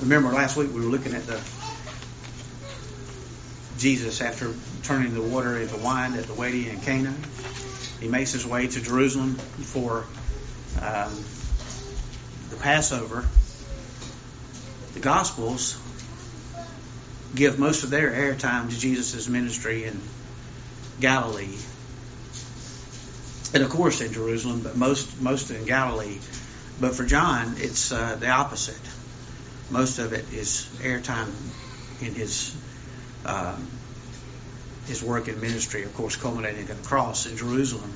remember last week we were looking at the Jesus after turning the water into wine at the wedding in Cana. He makes his way to Jerusalem for um, the Passover. The Gospels give most of their airtime to Jesus' ministry in Galilee. And of course in Jerusalem, but most most in Galilee. But for John, it's uh, the opposite. Most of it is airtime in his um, his work in ministry, of course, culminating at the cross in Jerusalem.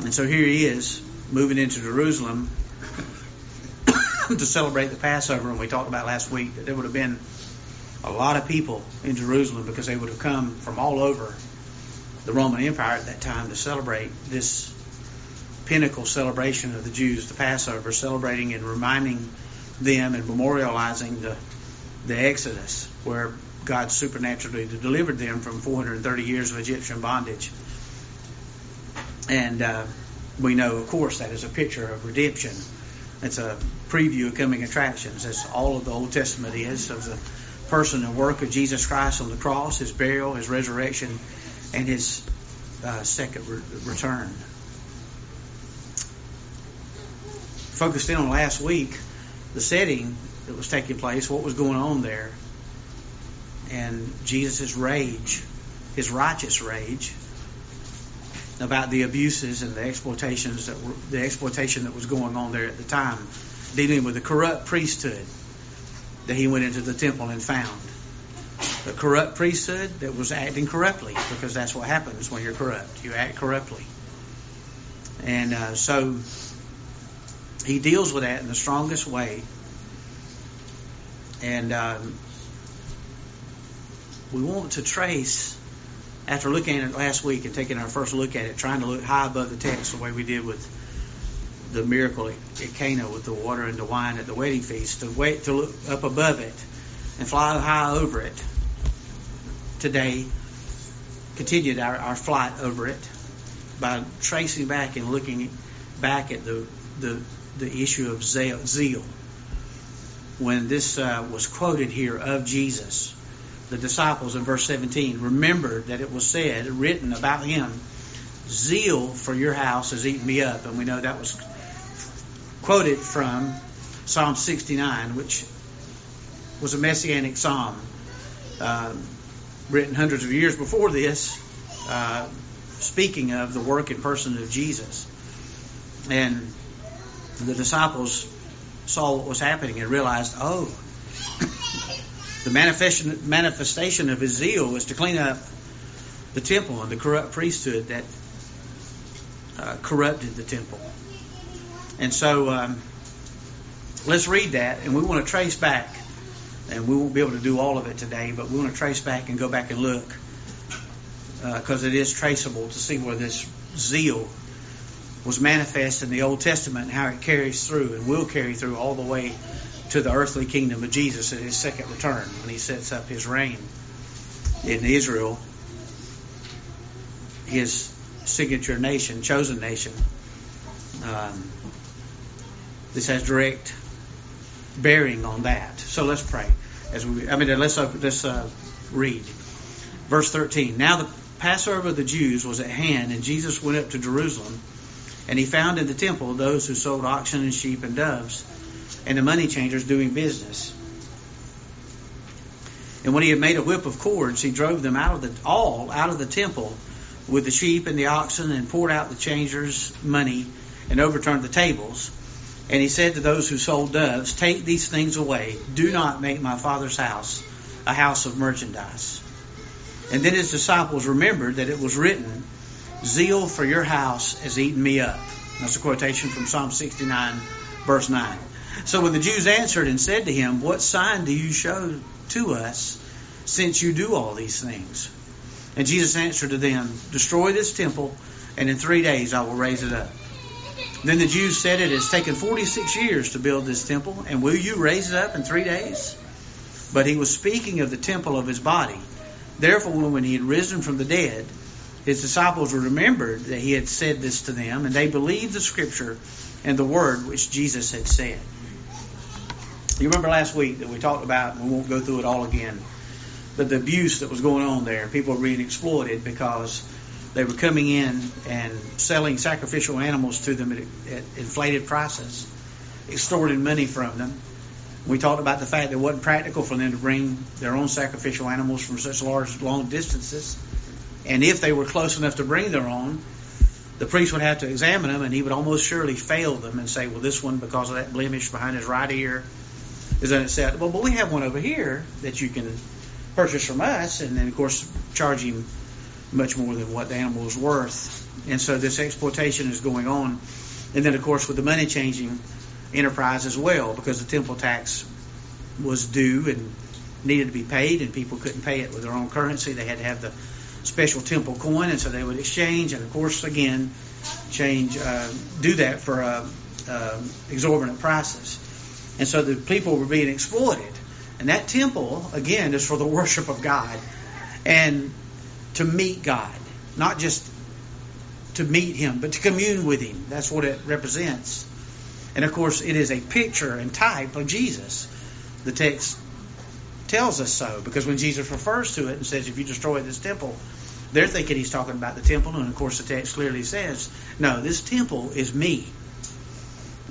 And so here he is moving into Jerusalem to celebrate the Passover. And we talked about last week that there would have been a lot of people in Jerusalem because they would have come from all over the Roman Empire at that time to celebrate this pinnacle celebration of the Jews, the Passover, celebrating and reminding them and memorializing the the Exodus, where God supernaturally delivered them from 430 years of Egyptian bondage. And uh, we know, of course, that is a picture of redemption. It's a preview of coming attractions. That's all of the Old Testament is of the person and work of Jesus Christ on the cross, his burial, his resurrection, and his uh, second re- return. Focused in on last week, the setting that was taking place, what was going on there, and Jesus' rage, his righteous rage, about the abuses and the exploitations that were, the exploitation that was going on there at the time, dealing with the corrupt priesthood that he went into the temple and found. The corrupt priesthood that was acting corruptly, because that's what happens when you're corrupt. You act corruptly. And uh, so he deals with that in the strongest way. And um, we want to trace, after looking at it last week and taking our first look at it, trying to look high above the text the way we did with the miracle at Cana with the water and the wine at the wedding feast, to wait to look up above it and fly high over it. Today, continued our, our flight over it by tracing back and looking back at the the, the issue of zeal. When this uh, was quoted here of Jesus, the disciples in verse 17 remembered that it was said, written about him, Zeal for your house has eaten me up. And we know that was quoted from Psalm 69, which was a messianic psalm uh, written hundreds of years before this, uh, speaking of the work and person of Jesus. And the disciples saw what was happening and realized, oh, the manifestation, of his zeal was to clean up the temple and the corrupt priesthood that uh, corrupted the temple. And so um, let's read that, and we want to trace back, and we won't be able to do all of it today, but we want to trace back and go back and look because uh, it is traceable to see where this zeal was manifest in the Old Testament and how it carries through and will carry through all the way to the earthly kingdom of Jesus at his second return when he sets up his reign in Israel, his signature nation, chosen nation. Um, this has direct bearing on that. So let's pray. As we, I mean, let's let's uh, read verse 13. Now the Passover of the Jews was at hand, and Jesus went up to Jerusalem, and he found in the temple those who sold oxen and sheep and doves and the money changers doing business. And when he had made a whip of cords, he drove them out of the all out of the temple with the sheep and the oxen, and poured out the changers' money, and overturned the tables. And he said to those who sold doves, Take these things away. Do not make my father's house a house of merchandise. And then his disciples remembered that it was written, Zeal for your house has eaten me up. That's a quotation from Psalm 69, verse 9. So when the Jews answered and said to him, What sign do you show to us since you do all these things? And Jesus answered to them, Destroy this temple, and in three days I will raise it up. Then the Jews said, It has taken 46 years to build this temple, and will you raise it up in three days? But he was speaking of the temple of his body. Therefore, when he had risen from the dead, his disciples remembered that he had said this to them, and they believed the scripture and the word which Jesus had said. You remember last week that we talked about, we won't go through it all again, but the abuse that was going on there. People were being exploited because they were coming in and selling sacrificial animals to them at, at inflated prices, extorting money from them. We talked about the fact that it wasn't practical for them to bring their own sacrificial animals from such large, long distances. And if they were close enough to bring their own, the priest would have to examine them and he would almost surely fail them and say, well, this one, because of that blemish behind his right ear, is unacceptable. But we have one over here that you can purchase from us and then, of course, charge him much more than what the animal is worth. And so this exploitation is going on. And then, of course, with the money changing enterprise as well, because the temple tax was due and needed to be paid, and people couldn't pay it with their own currency. They had to have the special temple coin, and so they would exchange, and of course, again, change, uh, do that for uh, uh, exorbitant prices. And so the people were being exploited. And that temple, again, is for the worship of God and to meet God, not just to meet Him, but to commune with Him. That's what it represents. And of course, it is a picture and type of Jesus. The text tells us so because when Jesus refers to it and says, if you destroy this temple, they're thinking he's talking about the temple. And of course, the text clearly says, no, this temple is me.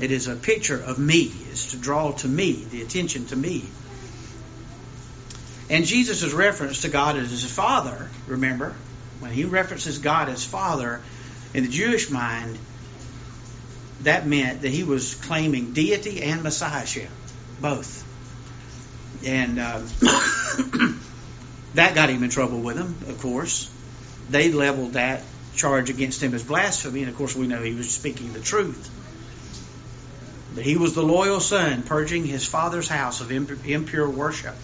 It is a picture of me. It's to draw to me, the attention to me. And Jesus' reference to God as his Father, remember, when he references God as Father, in the Jewish mind, that meant that he was claiming deity and messiahship, both. And uh, that got him in trouble with them, of course. They leveled that charge against him as blasphemy, and of course we know he was speaking the truth. But he was the loyal son, purging his father's house of impure worship,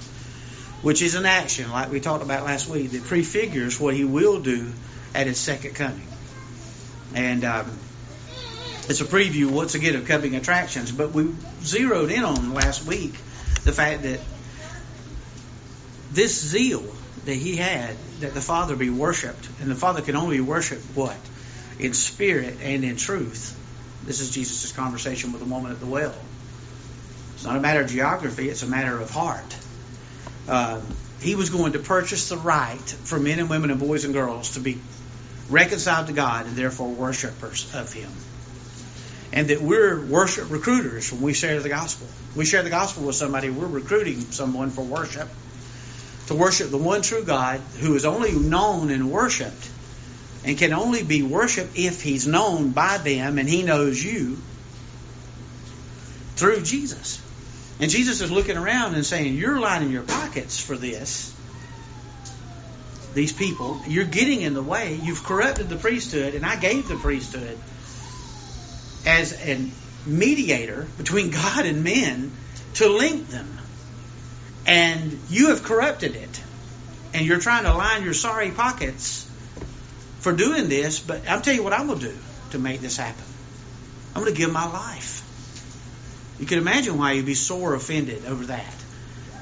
which is an action, like we talked about last week, that prefigures what he will do at his second coming. And um, it's a preview once again of coming attractions. But we zeroed in on last week the fact that this zeal that he had that the Father be worshipped, and the Father can only be worshipped what? In spirit and in truth. This is Jesus' conversation with the woman at the well. It's not a matter of geography, it's a matter of heart. Uh, he was going to purchase the right for men and women and boys and girls to be reconciled to God and therefore worshipers of Him and that we're worship recruiters when we share the gospel. We share the gospel with somebody, we're recruiting someone for worship. To worship the one true God who is only known and worshiped and can only be worshiped if he's known by them and he knows you through Jesus. And Jesus is looking around and saying, You're lining your pockets for this. These people, you're getting in the way. You've corrupted the priesthood, and I gave the priesthood as a mediator between God and men to link them. And you have corrupted it. And you're trying to line your sorry pockets for doing this, but I'll tell you what I'm going to do to make this happen. I'm going to give my life. You can imagine why you'd be sore offended over that.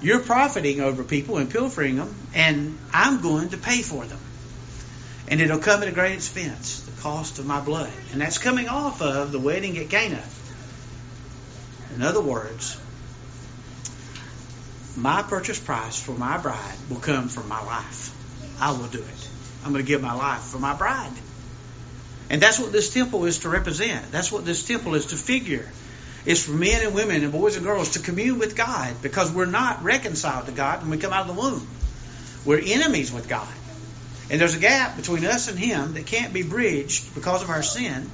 You're profiting over people and pilfering them, and I'm going to pay for them. And it'll come at a great expense the cost of my blood. And that's coming off of the wedding at Cana. In other words, my purchase price for my bride will come from my life. I will do it. I'm going to give my life for my bride. And that's what this temple is to represent. That's what this temple is to figure. It's for men and women and boys and girls to commune with God because we're not reconciled to God when we come out of the womb. We're enemies with God. And there's a gap between us and Him that can't be bridged because of our sin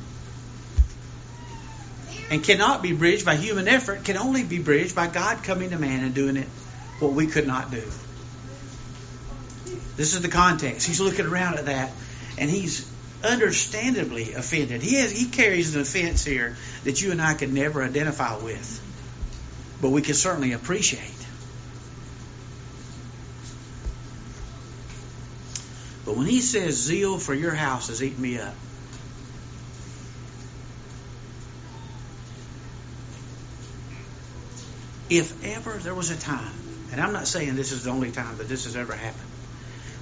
and cannot be bridged by human effort, can only be bridged by God coming to man and doing it what we could not do. This is the context. He's looking around at that and he's understandably offended. He has, he carries an offense here that you and I could never identify with, but we can certainly appreciate. But when he says, Zeal for your house has eaten me up, if ever there was a time, and I'm not saying this is the only time that this has ever happened,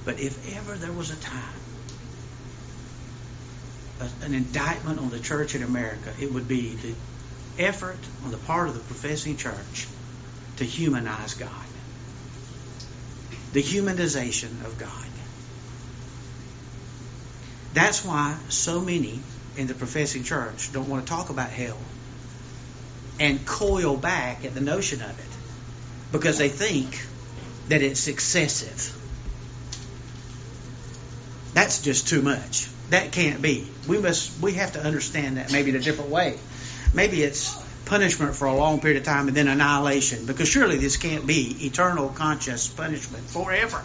but if ever there was a time, an indictment on the church in America, it would be the effort on the part of the professing church to humanize God. The humanization of God. That's why so many in the professing church don't want to talk about hell and coil back at the notion of it because they think that it's excessive. That's just too much. That can't be. We must we have to understand that maybe in a different way. Maybe it's punishment for a long period of time and then annihilation because surely this can't be eternal conscious punishment forever.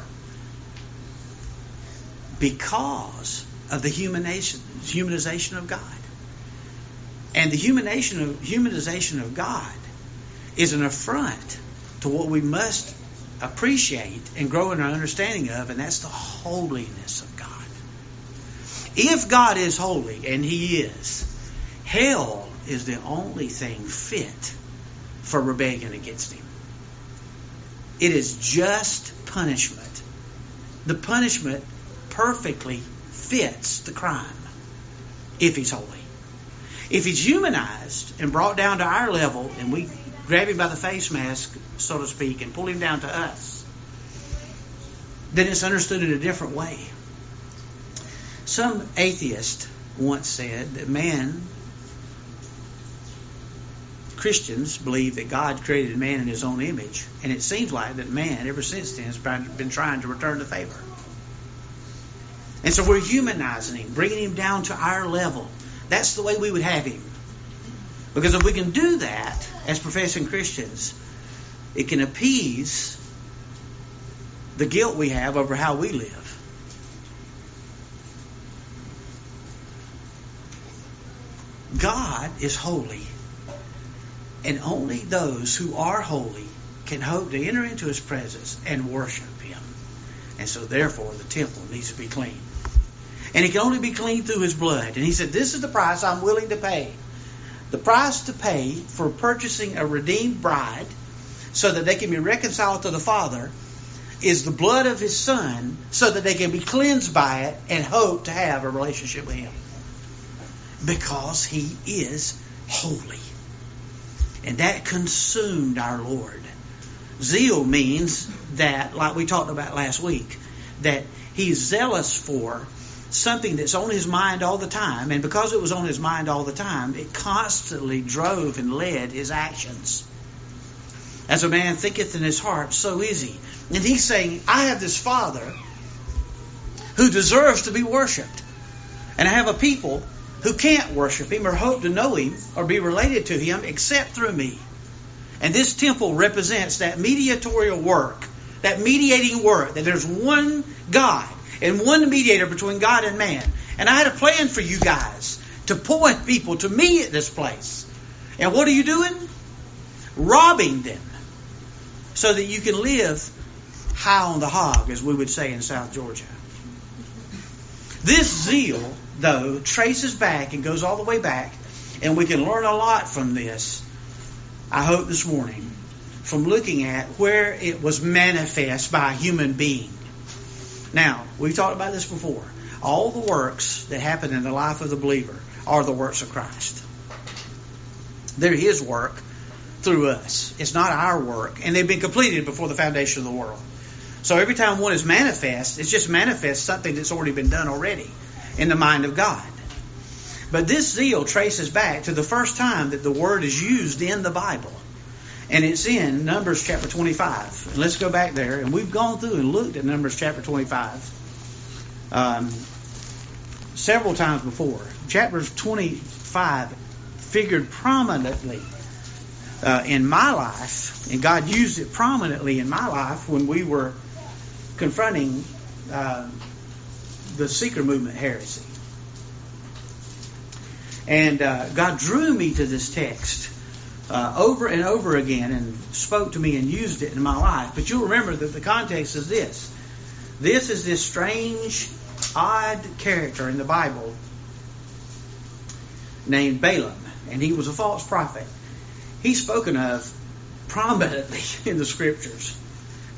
Because of the humanization, humanization of God. And the humanization of, humanization of God is an affront to what we must appreciate and grow in our understanding of, and that's the holiness of God. If God is holy, and He is, hell is the only thing fit for rebellion against Him. It is just punishment. The punishment perfectly fits the crime if He's holy. If He's humanized and brought down to our level, and we grab Him by the face mask, so to speak, and pull Him down to us, then it's understood in a different way. Some atheist once said that man, Christians believe that God created man in his own image, and it seems like that man, ever since then, has been trying to return the favor. And so we're humanizing him, bringing him down to our level. That's the way we would have him. Because if we can do that as professing Christians, it can appease the guilt we have over how we live. God is holy. And only those who are holy can hope to enter into his presence and worship him. And so, therefore, the temple needs to be clean. And it can only be clean through his blood. And he said, This is the price I'm willing to pay. The price to pay for purchasing a redeemed bride so that they can be reconciled to the Father is the blood of his Son so that they can be cleansed by it and hope to have a relationship with him because he is holy. And that consumed our Lord. Zeal means that, like we talked about last week, that he's zealous for something that's on his mind all the time. And because it was on his mind all the time, it constantly drove and led his actions. As a man thinketh in his heart, so is he. And he's saying, I have this Father who deserves to be worshiped. And I have a people who can't worship him or hope to know him or be related to him except through me. And this temple represents that mediatorial work, that mediating work, that there's one God and one mediator between God and man. And I had a plan for you guys to point people to me at this place. And what are you doing? Robbing them so that you can live high on the hog, as we would say in South Georgia. This zeal though, traces back and goes all the way back, and we can learn a lot from this, I hope this morning, from looking at where it was manifest by a human being. Now, we've talked about this before. All the works that happen in the life of the believer are the works of Christ. They're His work through us. It's not our work, and they've been completed before the foundation of the world. So every time one is manifest, it's just manifest something that's already been done already in the mind of God. But this zeal traces back to the first time that the word is used in the Bible. And it's in Numbers chapter 25. And let's go back there. And we've gone through and looked at Numbers chapter 25 um, several times before. Chapter 25 figured prominently uh, in my life, and God used it prominently in my life when we were confronting uh, the seeker movement heresy. And uh, God drew me to this text uh, over and over again and spoke to me and used it in my life. But you'll remember that the context is this. This is this strange, odd character in the Bible named Balaam, and he was a false prophet. He's spoken of prominently in the scriptures,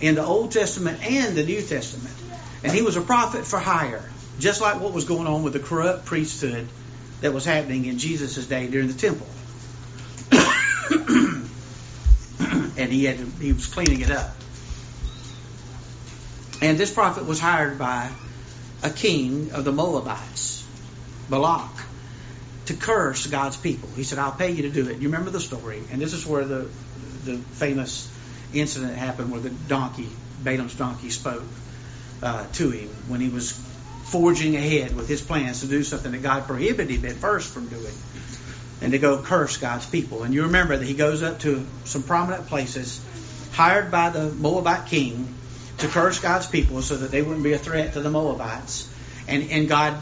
in the Old Testament and the New Testament. And he was a prophet for hire, just like what was going on with the corrupt priesthood that was happening in Jesus' day during the temple. And he had he was cleaning it up. And this prophet was hired by a king of the Moabites, Balak, to curse God's people. He said, "I'll pay you to do it." You remember the story, and this is where the the famous incident happened, where the donkey, Balaam's donkey, spoke uh, to him when he was forging ahead with his plans to do something that God prohibited him at first from doing, and to go curse God's people. And you remember that he goes up to some prominent places, hired by the Moabite king to curse God's people so that they wouldn't be a threat to the Moabites. And, and God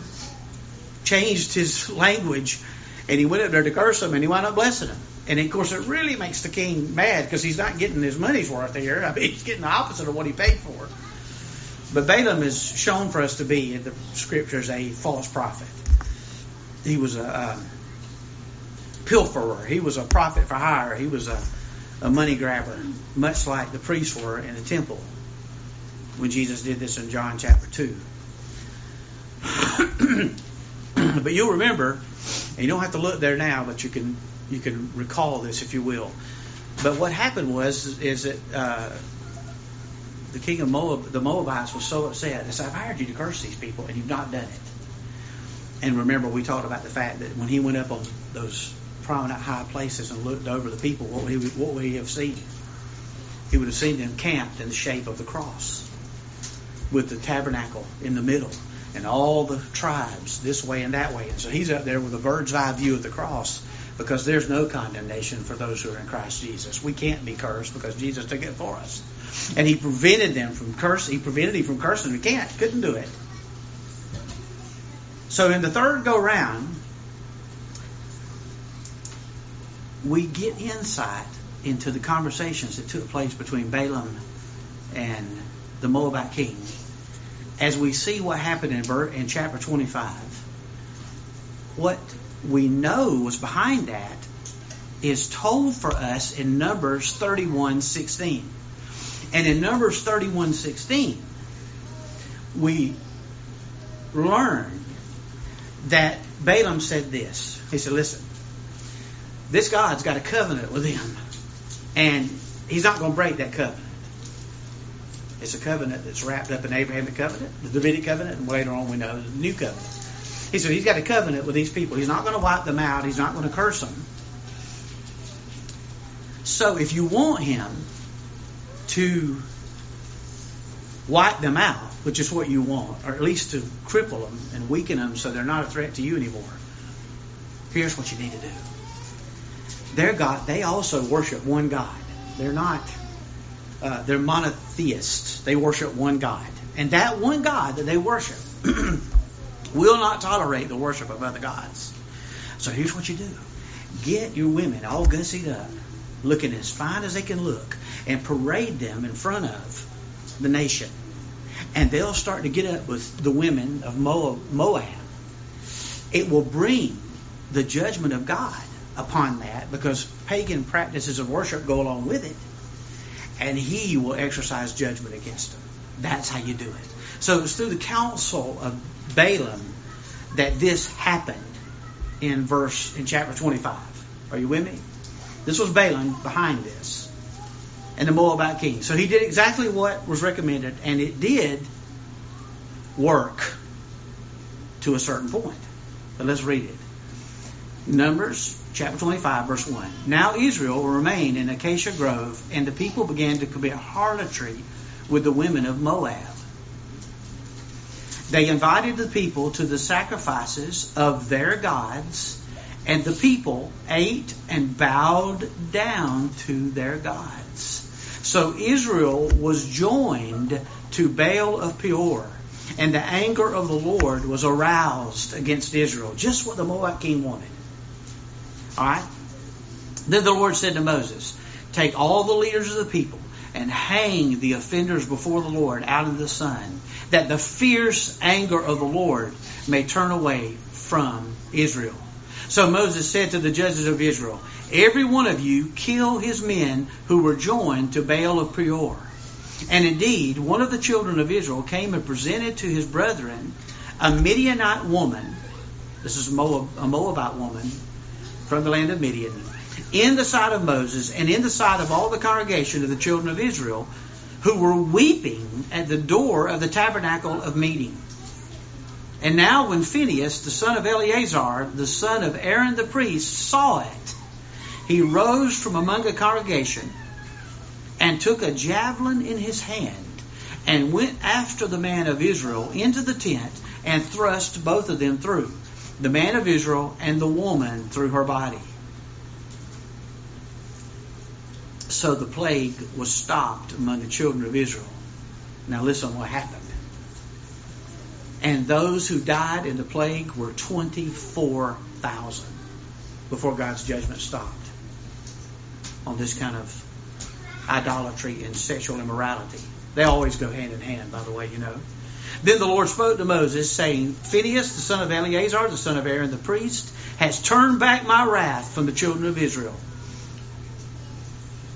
changed his language and he went up there to curse them and he wound up blessing them. And of course, it really makes the king mad because he's not getting his money's worth here. I mean, he's getting the opposite of what he paid for. But Balaam is shown for us to be in the scriptures a false prophet. He was a, a pilferer. He was a prophet for hire. He was a, a money grabber, much like the priests were in the temple when Jesus did this in John chapter 2. but you'll remember, and you don't have to look there now, but you can you can recall this if you will. But what happened was is that uh, the king of Moab, the Moabites, was so upset. They said, "I've hired you to curse these people, and you've not done it." And remember, we talked about the fact that when he went up on those prominent high places and looked over the people, what would he, what would he have seen? He would have seen them camped in the shape of the cross with the tabernacle in the middle and all the tribes this way and that way. And so he's up there with a bird's eye view of the cross because there's no condemnation for those who are in Christ Jesus. We can't be cursed because Jesus took it for us. And he prevented them from cursing. He prevented him from cursing. We can't, couldn't do it. So in the third go round, we get insight into the conversations that took place between Balaam and the Moabite king as we see what happened in, in chapter 25, what we know was behind that is told for us in Numbers 31:16. And in Numbers 31:16, we learn that Balaam said this. He said, "Listen, this God's got a covenant with him, and he's not going to break that covenant. It's a covenant that's wrapped up in Abrahamic covenant, the Davidic covenant, and later on we know the new covenant. He said he's got a covenant with these people. He's not going to wipe them out. He's not going to curse them. So if you want him to wipe them out, which is what you want, or at least to cripple them and weaken them so they're not a threat to you anymore, here's what you need to do. Their God, they also worship one God. They're not uh, they're monotheists. They worship one God. And that one God that they worship will not tolerate the worship of other gods. So here's what you do get your women all gussied up, looking as fine as they can look, and parade them in front of the nation. And they'll start to get up with the women of Moab. It will bring the judgment of God upon that because pagan practices of worship go along with it and he will exercise judgment against them. That's how you do it. So it's through the counsel of Balaam that this happened in verse in chapter 25. Are you with me? This was Balaam behind this. And the Moabite king. So he did exactly what was recommended, and it did work to a certain point. But let's read it. Numbers chapter 25, verse 1. Now Israel remained in Acacia Grove, and the people began to commit harlotry with the women of Moab. They invited the people to the sacrifices of their gods, and the people ate and bowed down to their gods. So Israel was joined to Baal of Peor, and the anger of the Lord was aroused against Israel, just what the Moab king wanted. All right? Then the Lord said to Moses, Take all the leaders of the people and hang the offenders before the Lord out of the sun, that the fierce anger of the Lord may turn away from Israel. So Moses said to the judges of Israel, Every one of you kill his men who were joined to Baal of Peor. And indeed, one of the children of Israel came and presented to his brethren a Midianite woman. This is a, a Moabite woman from the land of Midian. in the sight of Moses and in the sight of all the congregation of the children of Israel, who were weeping at the door of the tabernacle of meeting. And now, when Phinehas, the son of Eleazar, the son of Aaron the priest, saw it, he rose from among the congregation and took a javelin in his hand and went after the man of Israel into the tent and thrust both of them through, the man of Israel and the woman through her body. So the plague was stopped among the children of Israel. Now listen what happened. And those who died in the plague were 24,000 before God's judgment stopped on this kind of idolatry and sexual immorality. They always go hand in hand, by the way, you know. Then the Lord spoke to Moses, saying, Phinehas, the son of Eleazar, the son of Aaron the priest, has turned back my wrath from the children of Israel,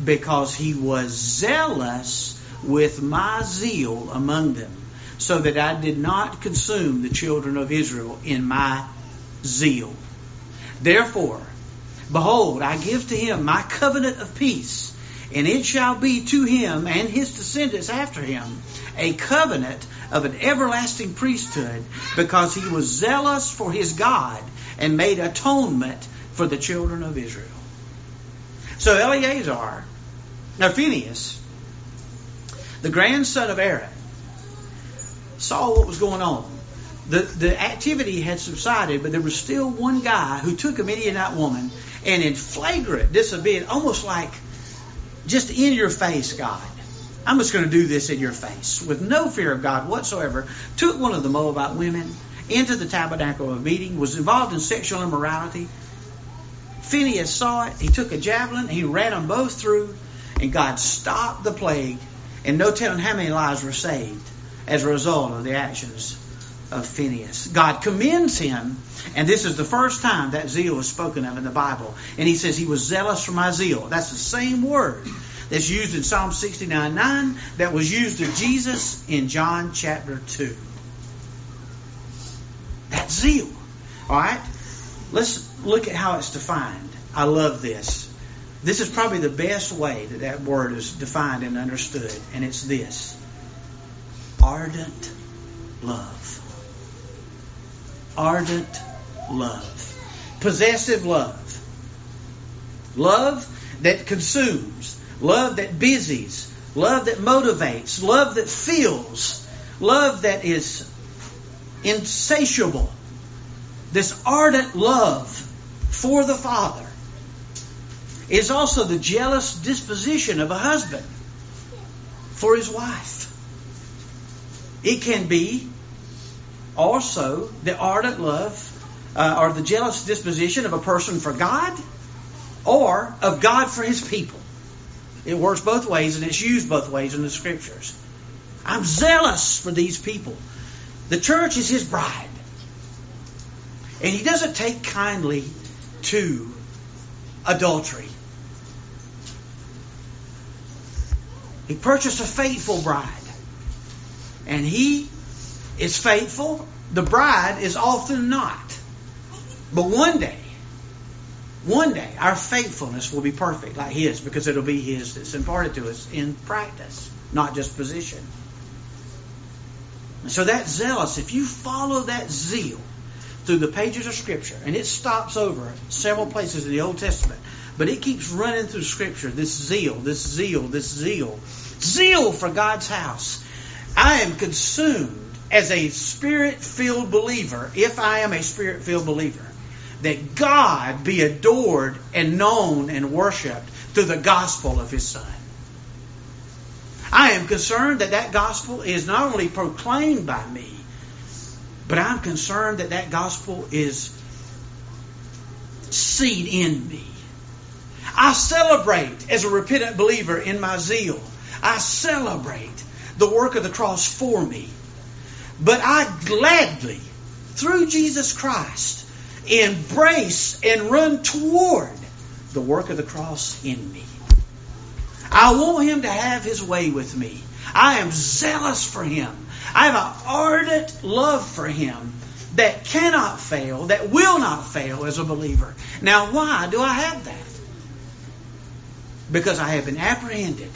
because he was zealous with my zeal among them, so that I did not consume the children of Israel in my zeal. Therefore, behold, I give to him my covenant of peace and it shall be to him and his descendants after him a covenant of an everlasting priesthood because he was zealous for his God and made atonement for the children of Israel. So Eleazar, now Phineas, the grandson of Aaron, saw what was going on. The, the activity had subsided, but there was still one guy who took a Midianite woman and in flagrant disobedience, almost like just in your face, God. I'm just going to do this in your face with no fear of God whatsoever. Took one of the Moabite women into the tabernacle of meeting, was involved in sexual immorality. Phineas saw it. He took a javelin. He ran them both through, and God stopped the plague. And no telling how many lives were saved as a result of the actions of Phineas. God commends him, and this is the first time that zeal is spoken of in the Bible. And he says, He was zealous for my zeal. That's the same word that's used in Psalm 69 9 that was used of Jesus in John chapter 2. That zeal. All right? Let's look at how it's defined. I love this. This is probably the best way that that word is defined and understood, and it's this ardent love ardent love, possessive love, love that consumes, love that busies, love that motivates, love that fills, love that is insatiable. This ardent love for the Father is also the jealous disposition of a husband for his wife. It can be also the ardent love uh, or the jealous disposition of a person for God or of God for his people. It works both ways and it's used both ways in the scriptures. I'm zealous for these people. The church is his bride. And he doesn't take kindly to adultery. He purchased a faithful bride. And he is faithful, the bride is often not. But one day, one day, our faithfulness will be perfect like His because it'll be His that's imparted to us in practice, not just position. So that zealous, if you follow that zeal through the pages of Scripture, and it stops over several places in the Old Testament, but it keeps running through Scripture, this zeal, this zeal, this zeal, zeal for God's house. I am consumed as a spirit filled believer, if I am a spirit filled believer, that God be adored and known and worshiped through the gospel of His Son. I am concerned that that gospel is not only proclaimed by me, but I'm concerned that that gospel is seed in me. I celebrate as a repentant believer in my zeal. I celebrate the work of the cross for me. But I gladly, through Jesus Christ, embrace and run toward the work of the cross in me. I want Him to have His way with me. I am zealous for Him. I have an ardent love for Him that cannot fail, that will not fail as a believer. Now, why do I have that? because I have been apprehended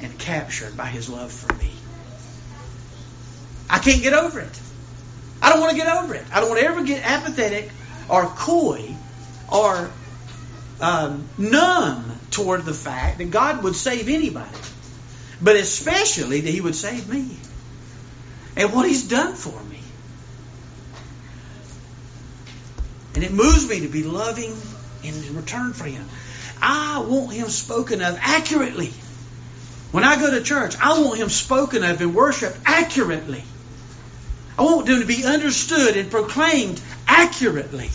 and captured by his love for me. I can't get over it. I don't want to get over it. I don't want to ever get apathetic or coy or um, numb toward the fact that God would save anybody, but especially that He would save me and what He's done for me. And it moves me to be loving in return for Him. I want Him spoken of accurately. When I go to church, I want Him spoken of in worship accurately. I want Him to be understood and proclaimed accurately.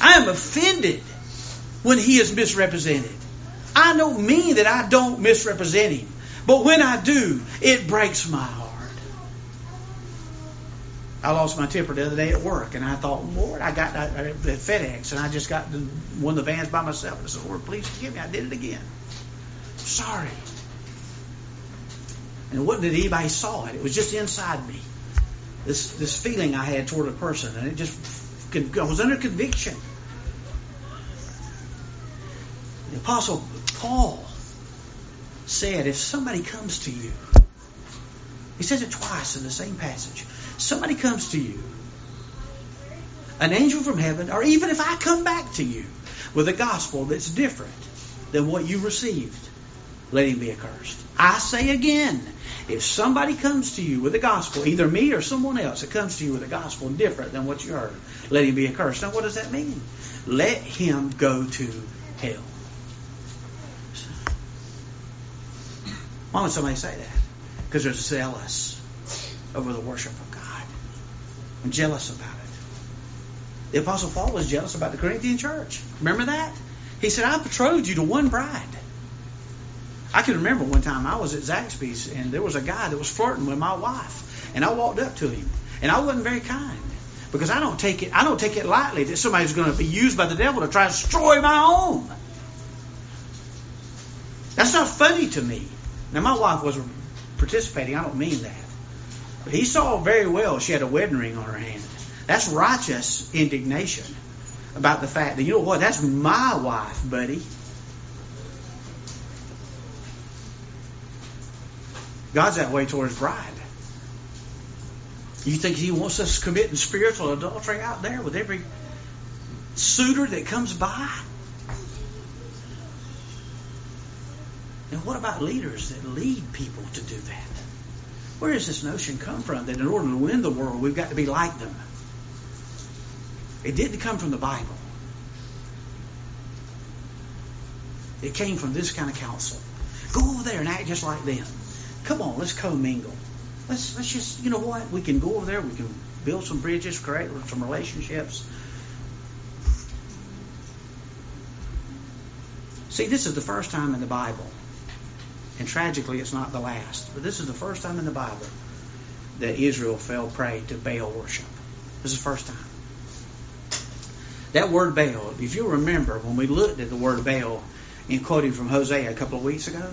I am offended when he is misrepresented. I don't mean that I don't misrepresent him, but when I do, it breaks my heart. I lost my temper the other day at work, and I thought, Lord, I got at FedEx, and I just got the, one of the vans by myself. And I said, Lord, please forgive me. I did it again. Sorry. And it wasn't that anybody saw it; it was just inside me. This this feeling I had toward a person, and it just I was under conviction. The Apostle Paul said, if somebody comes to you, he says it twice in the same passage. Somebody comes to you, an angel from heaven, or even if I come back to you with a gospel that's different than what you received, let him be accursed. I say again, if somebody comes to you with a gospel, either me or someone else that comes to you with a gospel different than what you heard, let him be accursed. Now, what does that mean? Let him go to hell. Why would somebody say that? Because they're zealous over the worship of God and jealous about it. The Apostle Paul was jealous about the Corinthian church. Remember that? He said, I betrothed you to one bride. I can remember one time I was at Zaxby's and there was a guy that was flirting with my wife, and I walked up to him, and I wasn't very kind because I don't take it I don't take it lightly that somebody's going to be used by the devil to try to destroy my home. That's not funny to me. Now, my wife was participating. I don't mean that. But he saw very well she had a wedding ring on her hand. That's righteous indignation about the fact that, you know what, that's my wife, buddy. God's that way towards bride. You think he wants us committing spiritual adultery out there with every suitor that comes by? And what about leaders that lead people to do that? Where does this notion come from that in order to win the world, we've got to be like them? It didn't come from the Bible. It came from this kind of counsel. Go over there and act just like them. Come on, let's commingle. Let's let's just you know what? We can go over there, we can build some bridges, create some relationships. See, this is the first time in the Bible and tragically, it's not the last. But this is the first time in the Bible that Israel fell prey to Baal worship. This is the first time. That word Baal, if you remember when we looked at the word Baal in quoting from Hosea a couple of weeks ago,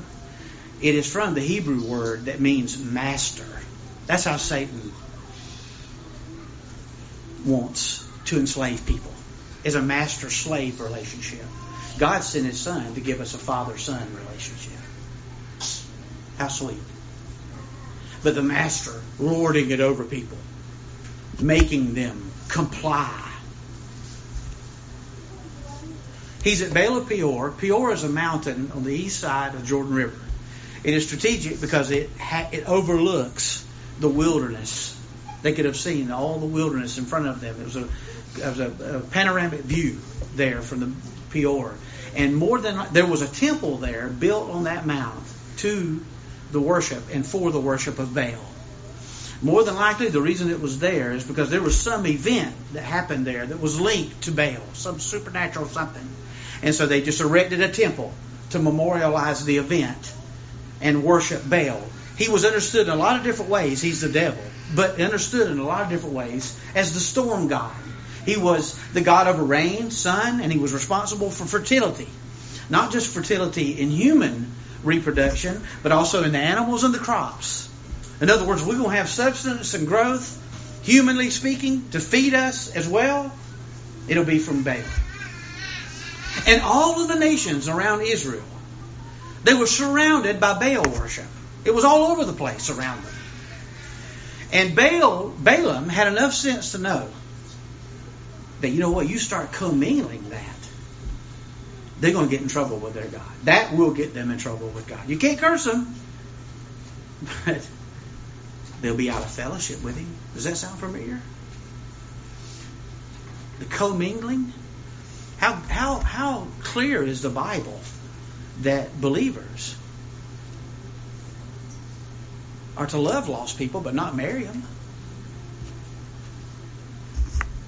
it is from the Hebrew word that means master. That's how Satan wants to enslave people, is a master slave relationship. God sent his son to give us a father son relationship. How sweet. But the master lording it over people, making them comply. He's at Baal of Peor. Peor is a mountain on the east side of Jordan River. It is strategic because it ha- it overlooks the wilderness. They could have seen all the wilderness in front of them. It was a, it was a, a panoramic view there from the Peor. And more than there was a temple there built on that mount to the worship and for the worship of Baal. More than likely, the reason it was there is because there was some event that happened there that was linked to Baal, some supernatural something. And so they just erected a temple to memorialize the event and worship Baal. He was understood in a lot of different ways. He's the devil, but understood in a lot of different ways as the storm god. He was the god of rain, sun, and he was responsible for fertility. Not just fertility in human reproduction, but also in the animals and the crops. In other words, we're going to have substance and growth, humanly speaking, to feed us as well. It'll be from Baal. And all of the nations around Israel They were surrounded by Baal worship. It was all over the place around them. And Baal, Balaam had enough sense to know that, you know what, you start commingling that, they're going to get in trouble with their God. That will get them in trouble with God. You can't curse them, but they'll be out of fellowship with Him. Does that sound familiar? The commingling? How, how, how clear is the Bible that believers are to love lost people but not marry them?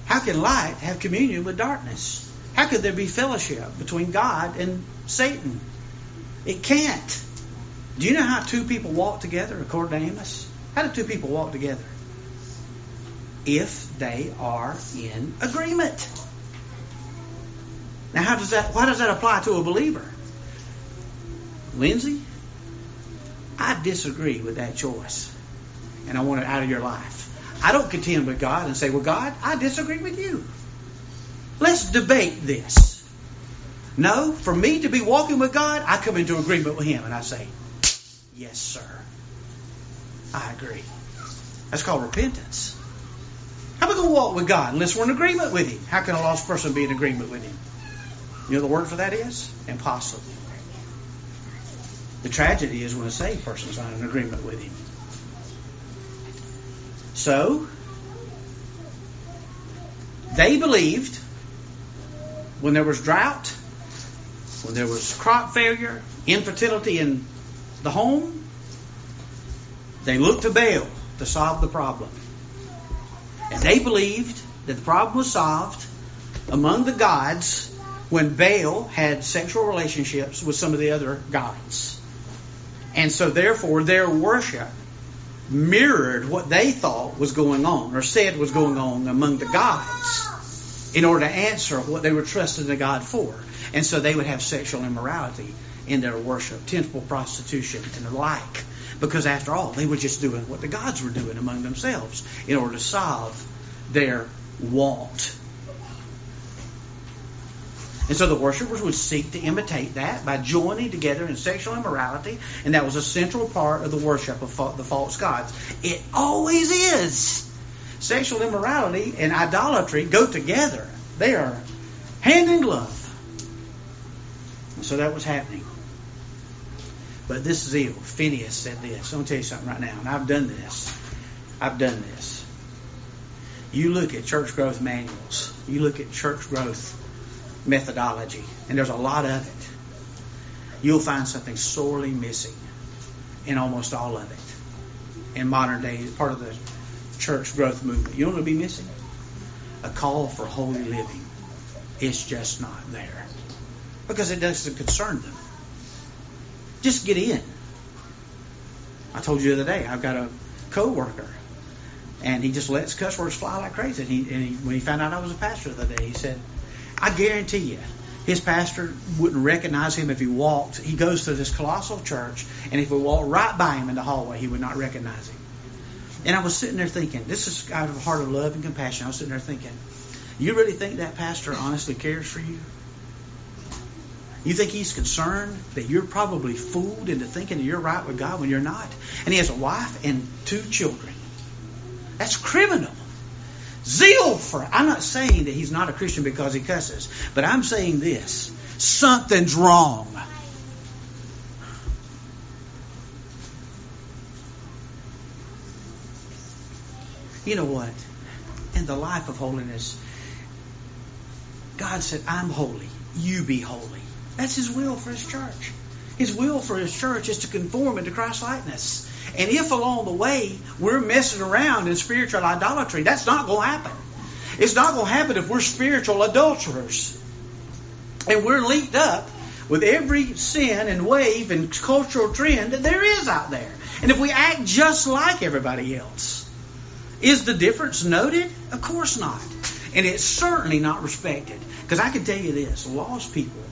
How can light have communion with darkness? How could there be fellowship between God and Satan? It can't. Do you know how two people walk together according to Amos? How do two people walk together? If they are in agreement. Now, how does that? Why does that apply to a believer? Lindsay, I disagree with that choice, and I want it out of your life. I don't contend with God and say, "Well, God, I disagree with you." Let's debate this. No, for me to be walking with God, I come into agreement with Him, and I say, "Yes, sir, I agree." That's called repentance. How are we going to walk with God unless we're in agreement with Him? How can a lost person be in agreement with Him? You know the word for that is? Impossible. The tragedy is when a saved person is not in agreement with him. So, they believed when there was drought, when there was crop failure, infertility in the home, they looked to Baal to solve the problem. And they believed that the problem was solved among the gods when Baal had sexual relationships with some of the other gods. And so, therefore, their worship mirrored what they thought was going on or said was going on among the gods in order to answer what they were trusting the God for. And so they would have sexual immorality in their worship, temple prostitution, and the like. Because after all, they were just doing what the gods were doing among themselves in order to solve their want and so the worshippers would seek to imitate that by joining together in sexual immorality, and that was a central part of the worship of the false gods. It always is. Sexual immorality and idolatry go together. They are hand in glove. And so that was happening. But this is evil. Phineas said this. I'm going to tell you something right now, and I've done this. I've done this. You look at church growth manuals. You look at church growth methodology, and there's a lot of it, you'll find something sorely missing in almost all of it in modern day, part of the church growth movement. You know what will be missing? A call for holy living. It's just not there because it doesn't concern them. Just get in. I told you the other day, I've got a coworker, and he just lets cuss words fly like crazy. And, he, and he, when he found out I was a pastor the other day, he said, I guarantee you, his pastor wouldn't recognize him if he walked. He goes to this colossal church, and if we walked right by him in the hallway, he would not recognize him. And I was sitting there thinking, this is out of a heart of love and compassion. I was sitting there thinking, you really think that pastor honestly cares for you? You think he's concerned that you're probably fooled into thinking that you're right with God when you're not? And he has a wife and two children. That's criminal. Zeal for I'm not saying that he's not a Christian because he cusses, but I'm saying this. Something's wrong. You know what? In the life of holiness, God said, I'm holy. You be holy. That's His will for His church. His will for His church is to conform into Christ likeness. And if along the way we're messing around in spiritual idolatry, that's not going to happen. It's not going to happen if we're spiritual adulterers. And we're linked up with every sin and wave and cultural trend that there is out there. And if we act just like everybody else, is the difference noted? Of course not. And it's certainly not respected. Because I can tell you this lost people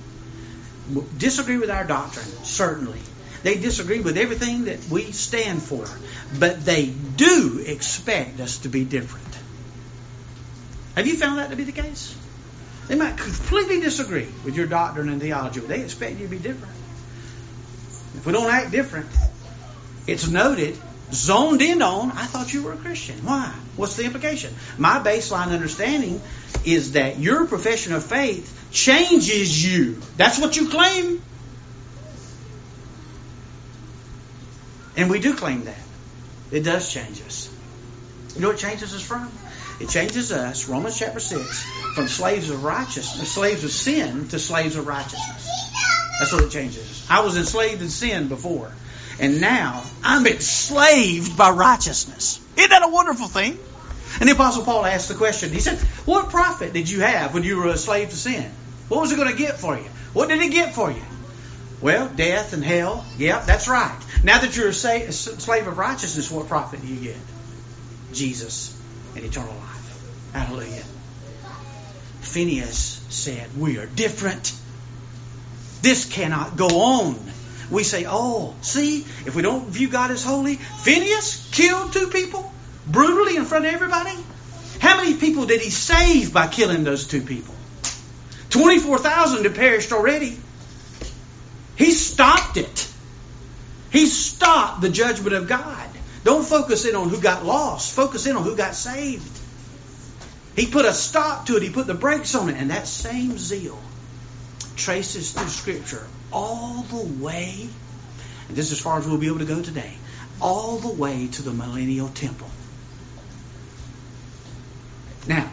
disagree with our doctrine, certainly. They disagree with everything that we stand for. But they do expect us to be different. Have you found that to be the case? They might completely disagree with your doctrine and theology, but they expect you to be different. if we don't act different, it's noted, zoned in on, I thought you were a Christian. Why? What's the implication? My baseline understanding is that your profession of faith changes you. That's what you claim. And we do claim that. It does change us. You know what changes us from? It changes us, Romans chapter 6, from slaves of righteousness, slaves of sin to slaves of righteousness. That's what it changes. I was enslaved in sin before, and now I'm enslaved by righteousness. Isn't that a wonderful thing? And the Apostle Paul asked the question. He said, What profit did you have when you were a slave to sin? What was it going to get for you? What did it get for you? Well, death and hell. Yeah, that's right. Now that you're a slave of righteousness, what profit do you get? Jesus and eternal life. Hallelujah. Phineas said, We are different. This cannot go on. We say, Oh, see, if we don't view God as holy, Phineas killed two people brutally in front of everybody. How many people did he save by killing those two people? 24,000 had perished already. He stopped it. He stopped the judgment of God. Don't focus in on who got lost. Focus in on who got saved. He put a stop to it. He put the brakes on it. And that same zeal traces through Scripture all the way, and this is as far as we'll be able to go today, all the way to the millennial temple. Now,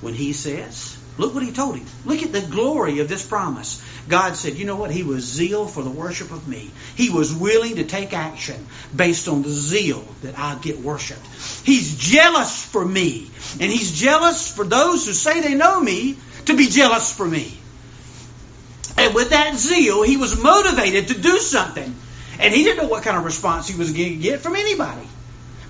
when he says, look what he told him. Look at the glory of this promise. God said, you know what? He was zeal for the worship of me. He was willing to take action based on the zeal that I get worshiped. He's jealous for me. And he's jealous for those who say they know me to be jealous for me. And with that zeal, he was motivated to do something. And he didn't know what kind of response he was going to get from anybody.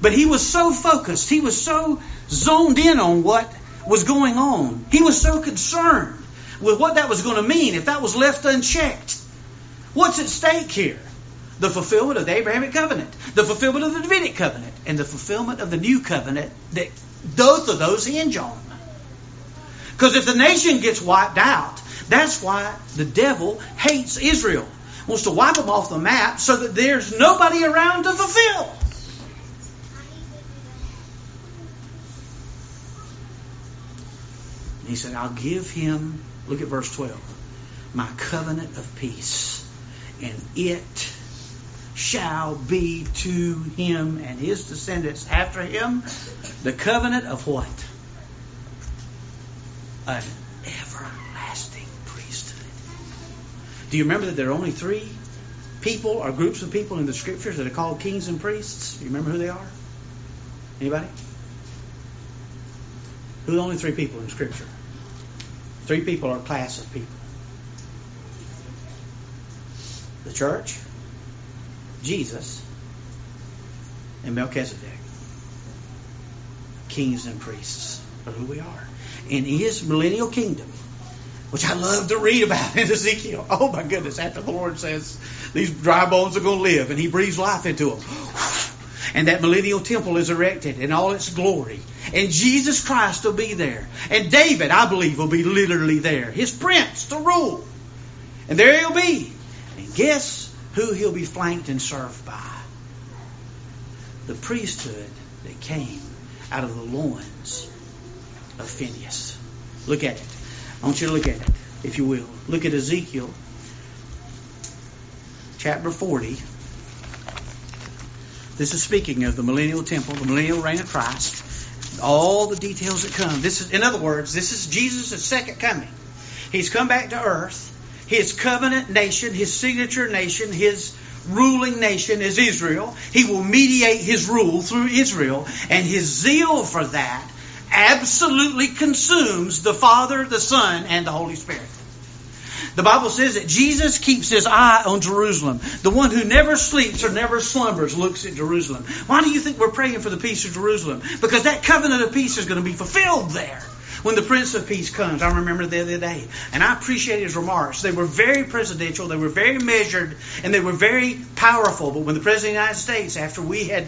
But he was so focused. He was so zoned in on what was going on. He was so concerned with what that was going to mean if that was left unchecked. What's at stake here? The fulfillment of the Abrahamic covenant, the fulfillment of the Davidic covenant, and the fulfillment of the new covenant that both of those hinge on. Because if the nation gets wiped out, that's why the devil hates Israel. Wants to wipe them off the map so that there's nobody around to fulfill. He said, I'll give him Look at verse 12. My covenant of peace, and it shall be to him and his descendants after him the covenant of what? An everlasting priesthood. Do you remember that there are only three people or groups of people in the scriptures that are called kings and priests? Do you remember who they are? Anybody? Who are the only three people in scripture? Three people are a class of people the church, Jesus, and Melchizedek. Kings and priests are who we are. In his millennial kingdom, which I love to read about in Ezekiel. Oh my goodness, after the Lord says these dry bones are going to live and he breathes life into them. And that millennial temple is erected in all its glory. And Jesus Christ will be there. And David, I believe, will be literally there. His prince to rule. And there he'll be. And guess who he'll be flanked and served by? The priesthood that came out of the loins of Phineas. Look at it. I want you to look at it, if you will. Look at Ezekiel chapter 40. This is speaking of the millennial temple, the millennial reign of Christ, all the details that come. This is, in other words, this is Jesus' second coming. He's come back to earth. His covenant nation, his signature nation, his ruling nation is Israel. He will mediate his rule through Israel, and his zeal for that absolutely consumes the Father, the Son, and the Holy Spirit. The Bible says that Jesus keeps his eye on Jerusalem. The one who never sleeps or never slumbers looks at Jerusalem. Why do you think we're praying for the peace of Jerusalem? Because that covenant of peace is going to be fulfilled there when the Prince of Peace comes. I remember the other day, and I appreciate his remarks. They were very presidential, they were very measured, and they were very powerful. But when the President of the United States, after we had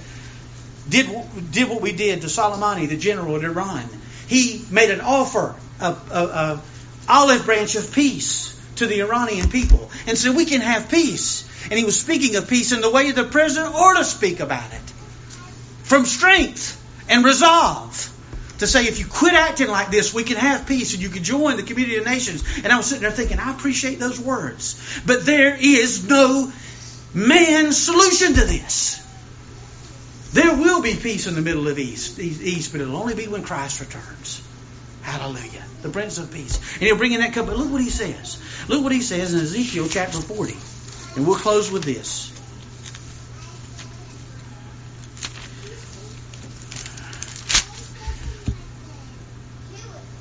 did did what we did to Soleimani, the general in Iran, he made an offer, a, a olive branch of peace to the Iranian people and said, We can have peace. And he was speaking of peace in the way the president ought to speak about it. From strength and resolve. To say, if you quit acting like this, we can have peace and you can join the community of nations. And I was sitting there thinking, I appreciate those words. But there is no man's solution to this. There will be peace in the middle of East, East, but it'll only be when Christ returns. Hallelujah. The Prince of Peace. And he'll bring in that cup. But look what he says. Look what he says in Ezekiel chapter 40. And we'll close with this.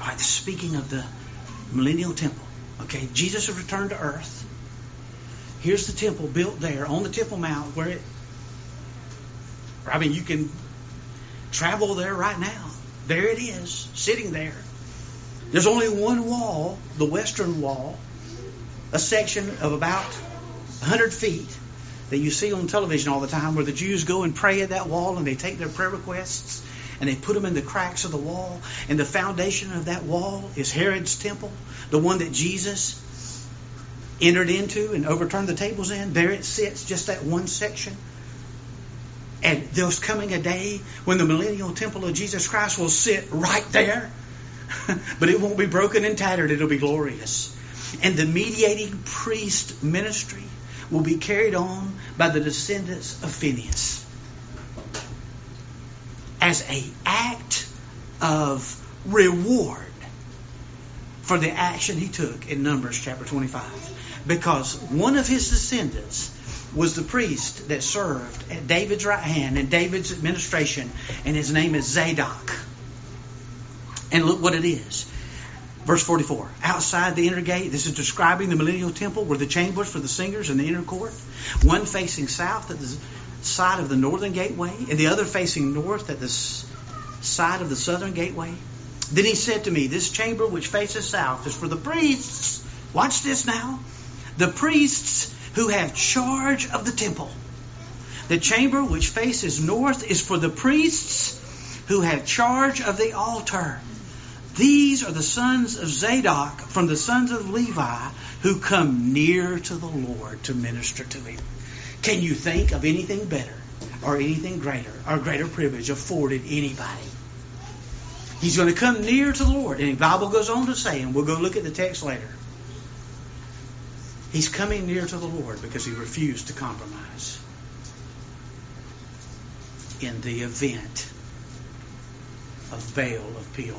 All right, speaking of the millennial temple. Okay, Jesus has returned to earth. Here's the temple built there on the Temple Mount where it I mean, you can travel there right now. There it is, sitting there. There's only one wall, the western wall, a section of about 100 feet that you see on television all the time where the Jews go and pray at that wall and they take their prayer requests and they put them in the cracks of the wall. And the foundation of that wall is Herod's temple, the one that Jesus entered into and overturned the tables in. There it sits, just that one section. And there's coming a day when the millennial temple of Jesus Christ will sit right there. but it won't be broken and tattered, it'll be glorious. And the mediating priest ministry will be carried on by the descendants of Phineas as a act of reward for the action he took in Numbers chapter 25. Because one of his descendants was the priest that served at David's right hand in David's administration, and his name is Zadok. And look what it is. Verse 44. Outside the inner gate, this is describing the millennial temple, were the chambers for the singers in the inner court, one facing south at the side of the northern gateway, and the other facing north at the side of the southern gateway. Then he said to me, This chamber which faces south is for the priests. Watch this now. The priests who have charge of the temple. The chamber which faces north is for the priests who have charge of the altar. These are the sons of Zadok from the sons of Levi who come near to the Lord to minister to him. Can you think of anything better or anything greater or greater privilege afforded anybody? He's going to come near to the Lord. And the Bible goes on to say, and we'll go look at the text later, He's coming near to the Lord because he refused to compromise in the event of Baal of Peor.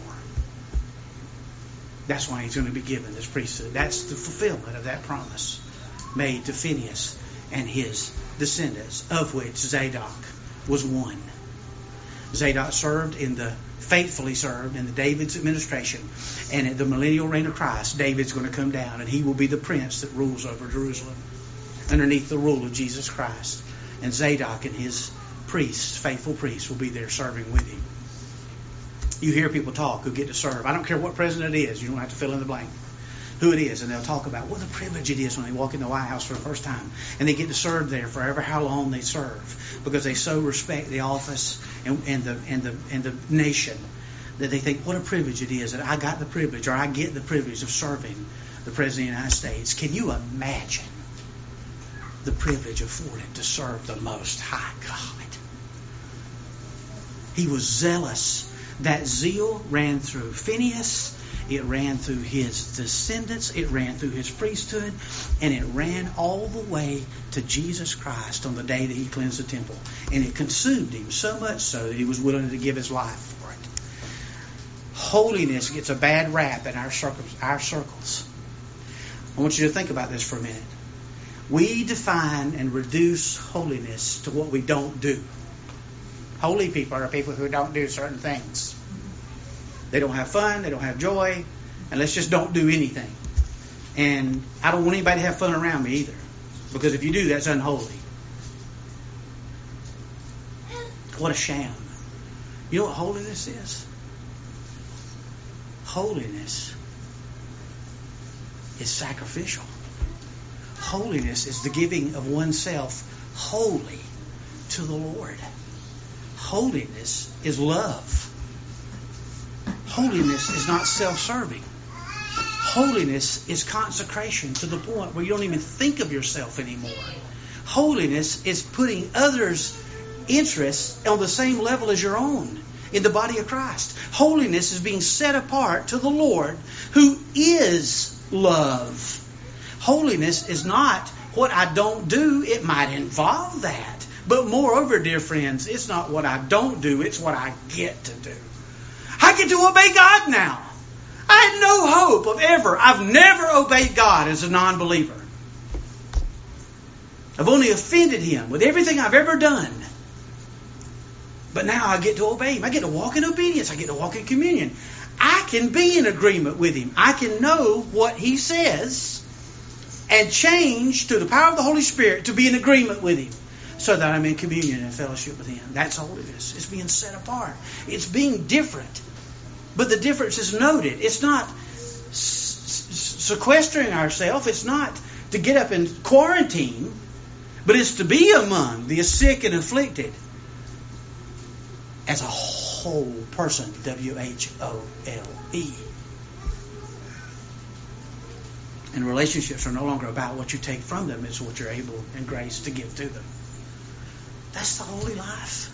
That's why he's going to be given this priesthood. That's the fulfillment of that promise made to Phineas and his descendants, of which Zadok was one. Zadok served in the faithfully served in the David's administration. And at the millennial reign of Christ, David's going to come down and he will be the prince that rules over Jerusalem underneath the rule of Jesus Christ. And Zadok and his priests, faithful priests, will be there serving with him. You hear people talk who get to serve. I don't care what president it is, you don't have to fill in the blank who it is, and they'll talk about what a privilege it is when they walk in the White House for the first time, and they get to serve there forever how long they serve, because they so respect the office and, and the and the and the nation that they think what a privilege it is that I got the privilege or I get the privilege of serving the President of the United States. Can you imagine the privilege afforded to serve the Most High God? He was zealous. That zeal ran through Phineas it ran through his descendants, it ran through his priesthood, and it ran all the way to Jesus Christ on the day that he cleansed the temple. And it consumed him so much so that he was willing to give his life for it. Holiness gets a bad rap in our circles. Our circles. I want you to think about this for a minute. We define and reduce holiness to what we don't do. Holy people are people who don't do certain things. They don't have fun. They don't have joy. And let's just don't do anything. And I don't want anybody to have fun around me either. Because if you do, that's unholy. What a sham. You know what holiness is? Holiness is sacrificial. Holiness is the giving of oneself wholly to the Lord. Holiness is love. Holiness is not self serving. Holiness is consecration to the point where you don't even think of yourself anymore. Holiness is putting others' interests on the same level as your own in the body of Christ. Holiness is being set apart to the Lord who is love. Holiness is not what I don't do. It might involve that. But moreover, dear friends, it's not what I don't do, it's what I get to do. I get to obey God now. I had no hope of ever. I've never obeyed God as a non believer. I've only offended Him with everything I've ever done. But now I get to obey Him. I get to walk in obedience. I get to walk in communion. I can be in agreement with Him. I can know what He says and change through the power of the Holy Spirit to be in agreement with Him so that I'm in communion and fellowship with Him. That's holiness. It's being set apart, it's being different. But the difference is noted. It's not sequestering ourselves, it's not to get up and quarantine, but it's to be among the sick and afflicted as a whole person. W H O L E. And relationships are no longer about what you take from them, it's what you're able in grace to give to them. That's the holy life.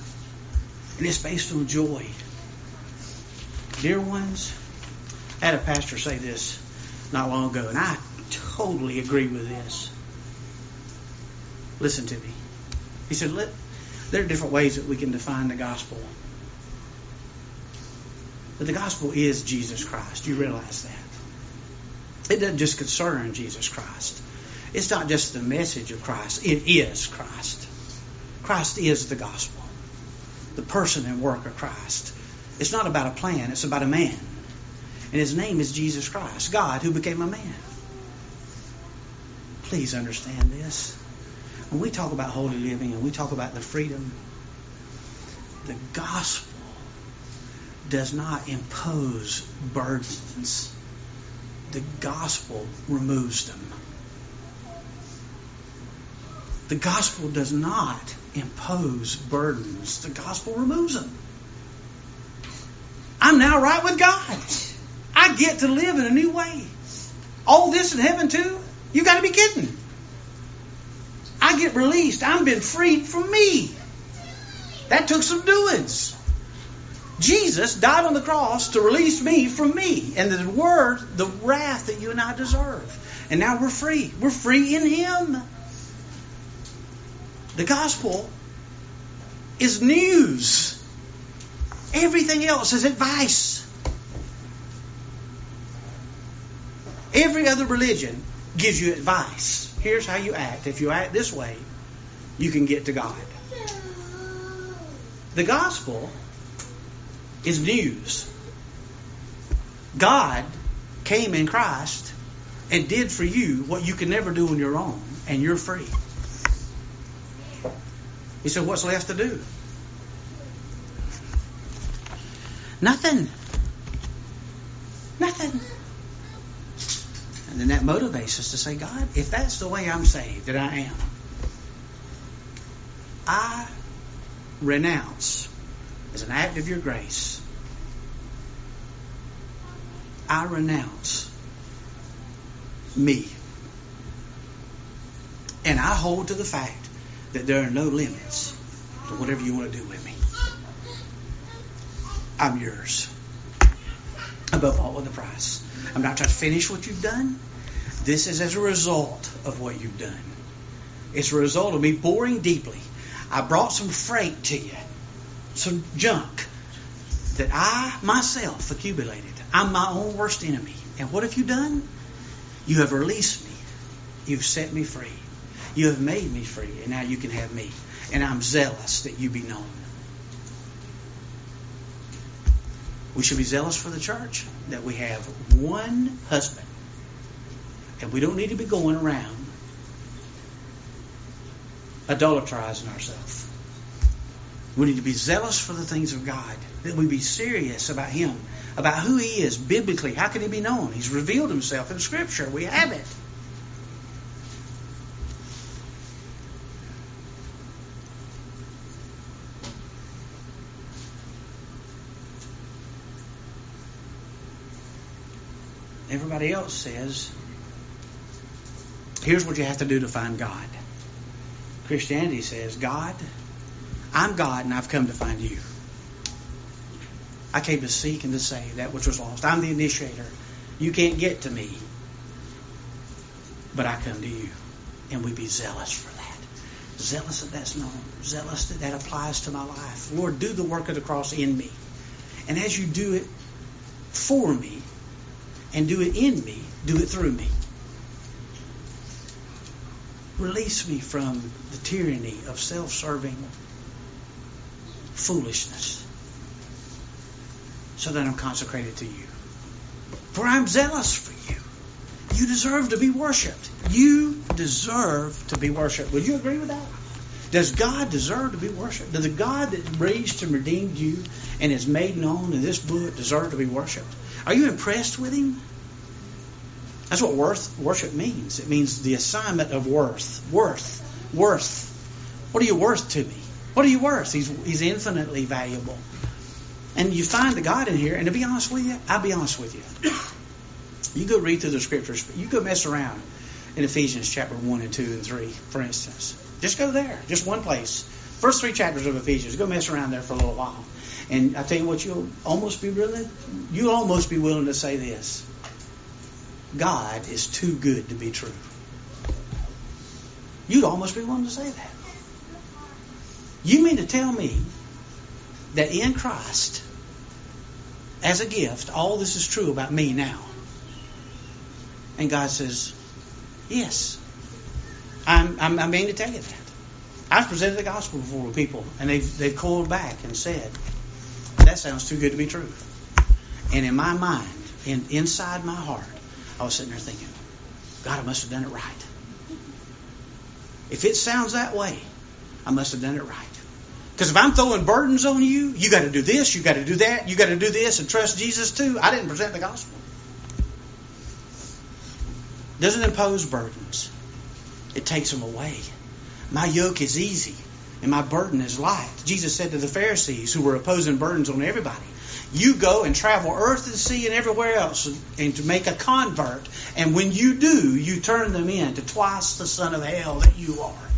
And it's based on joy. Dear ones, I had a pastor say this not long ago, and I totally agree with this. Listen to me. He said, there are different ways that we can define the gospel. But the gospel is Jesus Christ. You realize that. It doesn't just concern Jesus Christ. It's not just the message of Christ. It is Christ. Christ is the gospel. The person and work of Christ. It's not about a plan, it's about a man. And his name is Jesus Christ, God who became a man. Please understand this. When we talk about holy living and we talk about the freedom, the gospel does not impose burdens. The gospel removes them. The gospel does not impose burdens. The gospel removes them. I'm now right with God. I get to live in a new way. All this in heaven too? You got to be kidding. I get released. I'm been freed from me. That took some doings. Jesus died on the cross to release me from me and the word, the wrath that you and I deserve. And now we're free. We're free in Him. The gospel is news. Everything else is advice. Every other religion gives you advice. Here's how you act. If you act this way, you can get to God. The gospel is news. God came in Christ and did for you what you can never do on your own, and you're free. He said, What's left to do? Nothing. Nothing. And then that motivates us to say, God, if that's the way I'm saved, that I am, I renounce as an act of your grace, I renounce me. And I hold to the fact that there are no limits to whatever you want to do with me. I'm yours. Above all, a price. I'm not trying to finish what you've done. This is as a result of what you've done. It's a result of me boring deeply. I brought some freight to you, some junk that I myself accumulated. I'm my own worst enemy. And what have you done? You have released me. You've set me free. You have made me free, and now you can have me. And I'm zealous that you be known. We should be zealous for the church that we have one husband. And we don't need to be going around idolatrizing ourselves. We need to be zealous for the things of God. That we be serious about Him, about who He is biblically. How can He be known? He's revealed Himself in Scripture. We have it. Else says, here's what you have to do to find God. Christianity says, God, I'm God and I've come to find you. I came to seek and to save that which was lost. I'm the initiator. You can't get to me, but I come to you. And we be zealous for that. Zealous that that's known. Zealous that that applies to my life. Lord, do the work of the cross in me. And as you do it for me and do it in me, do it through me. Release me from the tyranny of self serving foolishness so that I'm consecrated to you. For I'm zealous for you. You deserve to be worshiped. You deserve to be worshiped. Would you agree with that? Does God deserve to be worshiped? Does the God that raised and redeemed you and is made known in this book deserve to be worshiped? Are you impressed with him? That's what worth, worship means. It means the assignment of worth. Worth. Worth. What are you worth to me? What are you worth? He's, he's infinitely valuable. And you find the God in here, and to be honest with you, I'll be honest with you. You go read through the scriptures, you go mess around in Ephesians chapter 1 and 2 and 3, for instance. Just go there, just one place. First three chapters of Ephesians, go mess around there for a little while. And I tell you what, you'll almost be willing, you'll almost be willing to say this. God is too good to be true. You'd almost be willing to say that. You mean to tell me that in Christ, as a gift, all this is true about me now? And God says, Yes. I'm, I'm, I'm to tell you that. I've presented the gospel before people, and they've, they've called back and said, That sounds too good to be true. And in my mind, in, inside my heart, I was sitting there thinking, God, I must have done it right. If it sounds that way, I must have done it right. Because if I'm throwing burdens on you, you got to do this, you got to do that, you got to do this, and trust Jesus too. I didn't present the gospel. Doesn't impose burdens. It takes them away. My yoke is easy and my burden is light. Jesus said to the Pharisees who were opposing burdens on everybody, you go and travel earth and sea and everywhere else and to make a convert. And when you do, you turn them into twice the son of hell that you are.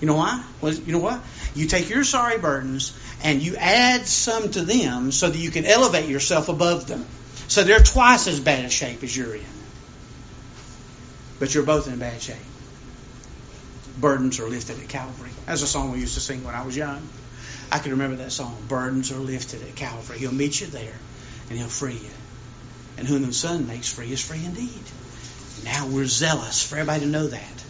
You know why? Well, you know what? You take your sorry burdens and you add some to them so that you can elevate yourself above them. So they're twice as bad a shape as you're in. But you're both in bad shape. Burdens are lifted at Calvary. That's a song we used to sing when I was young. I can remember that song. Burdens are lifted at Calvary. He'll meet you there and he'll free you. And whom the Son makes free is free indeed. Now we're zealous for everybody to know that.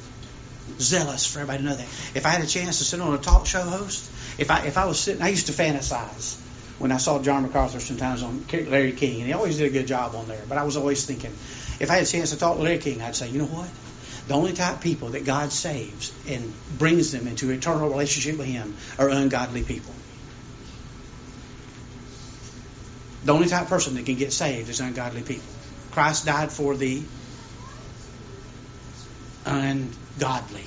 Zealous for everybody to know that. If I had a chance to sit on a talk show host, if I if I was sitting, I used to fantasize when I saw John MacArthur sometimes on Larry King, and he always did a good job on there. But I was always thinking, if I had a chance to talk to Larry King, I'd say, you know what? The only type of people that God saves and brings them into eternal relationship with Him are ungodly people. The only type of person that can get saved is ungodly people. Christ died for the ungodly.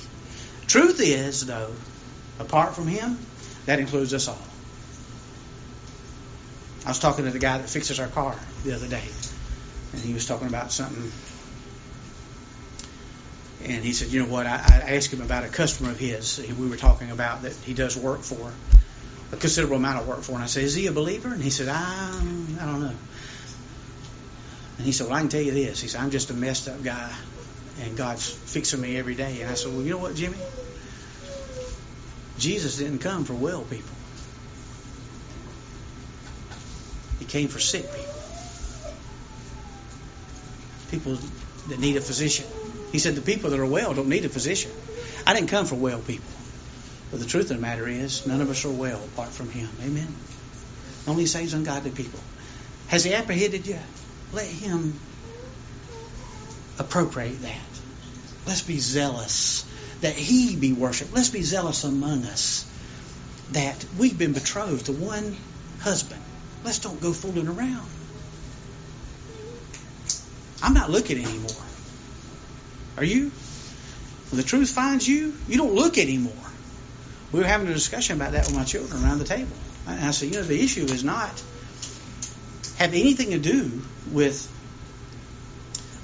Truth is, though, apart from Him, that includes us all. I was talking to the guy that fixes our car the other day, and he was talking about something and he said, you know what? I, I asked him about a customer of his. We were talking about that he does work for a considerable amount of work for. And I said, is he a believer? And he said, I, I don't know. And he said, well, I can tell you this. He said, I'm just a messed up guy, and God's fixing me every day. And I said, well, you know what, Jimmy? Jesus didn't come for well people. He came for sick people. People that need a physician. He said the people that are well don't need a physician. I didn't come for well people. But the truth of the matter is, none of us are well apart from Him. Amen. Only saves ungodly people. Has He apprehended you? Let Him appropriate that. Let's be zealous that He be worshipped. Let's be zealous among us that we've been betrothed to one husband. Let's don't go fooling around. I'm not looking anymore. Are you? When the truth finds you, you don't look anymore. We were having a discussion about that with my children around the table. And I said, you know, the issue is not have anything to do with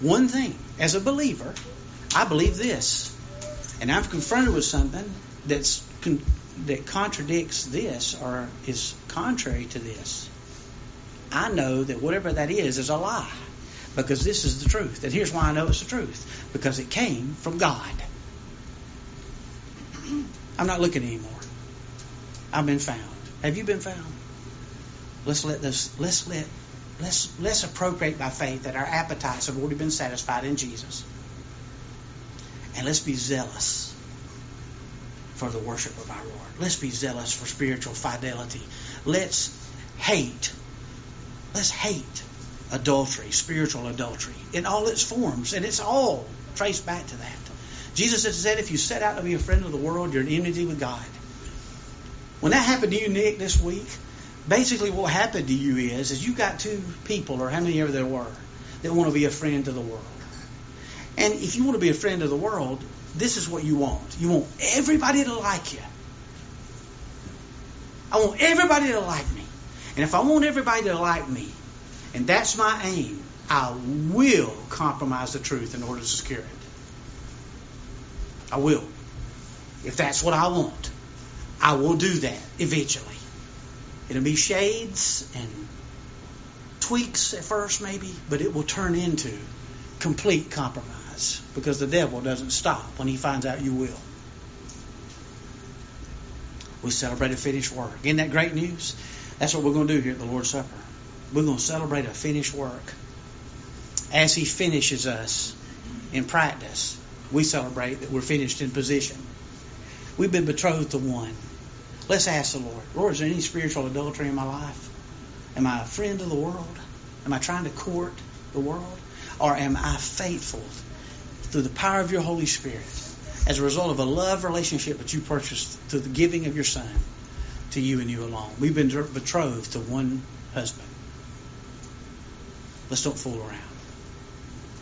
one thing. As a believer, I believe this. And I'm confronted with something that's con- that contradicts this or is contrary to this. I know that whatever that is is a lie because this is the truth. And here's why I know it's the truth because it came from God. I'm not looking anymore. I've been found. Have you been found? Let's let this. Let's let. Let's let's appropriate by faith that our appetites have already been satisfied in Jesus, and let's be zealous for the worship of our Lord. Let's be zealous for spiritual fidelity. Let's hate. Let's hate adultery, spiritual adultery, in all its forms, and it's all traced back to that. Jesus has said, if you set out to be a friend of the world, you're in enmity with God. When that happened to you, Nick, this week, basically what happened to you is, is you got two people, or how many ever there were, that want to be a friend to the world. And if you want to be a friend of the world, this is what you want. You want everybody to like you. I want everybody to like me. And if I want everybody to like me, and that's my aim, I will compromise the truth in order to secure it. I will. If that's what I want, I will do that eventually. It'll be shades and tweaks at first, maybe, but it will turn into complete compromise because the devil doesn't stop when he finds out you will. We celebrate a finished work. Isn't that great news? That's what we're going to do here at the Lord's Supper. We're going to celebrate a finished work. As He finishes us in practice, we celebrate that we're finished in position. We've been betrothed to one. Let's ask the Lord, Lord, is there any spiritual adultery in my life? Am I a friend of the world? Am I trying to court the world? Or am I faithful through the power of your Holy Spirit as a result of a love relationship that you purchased through the giving of your Son to you and you alone? We've been betrothed to one husband. Let's don't fool around.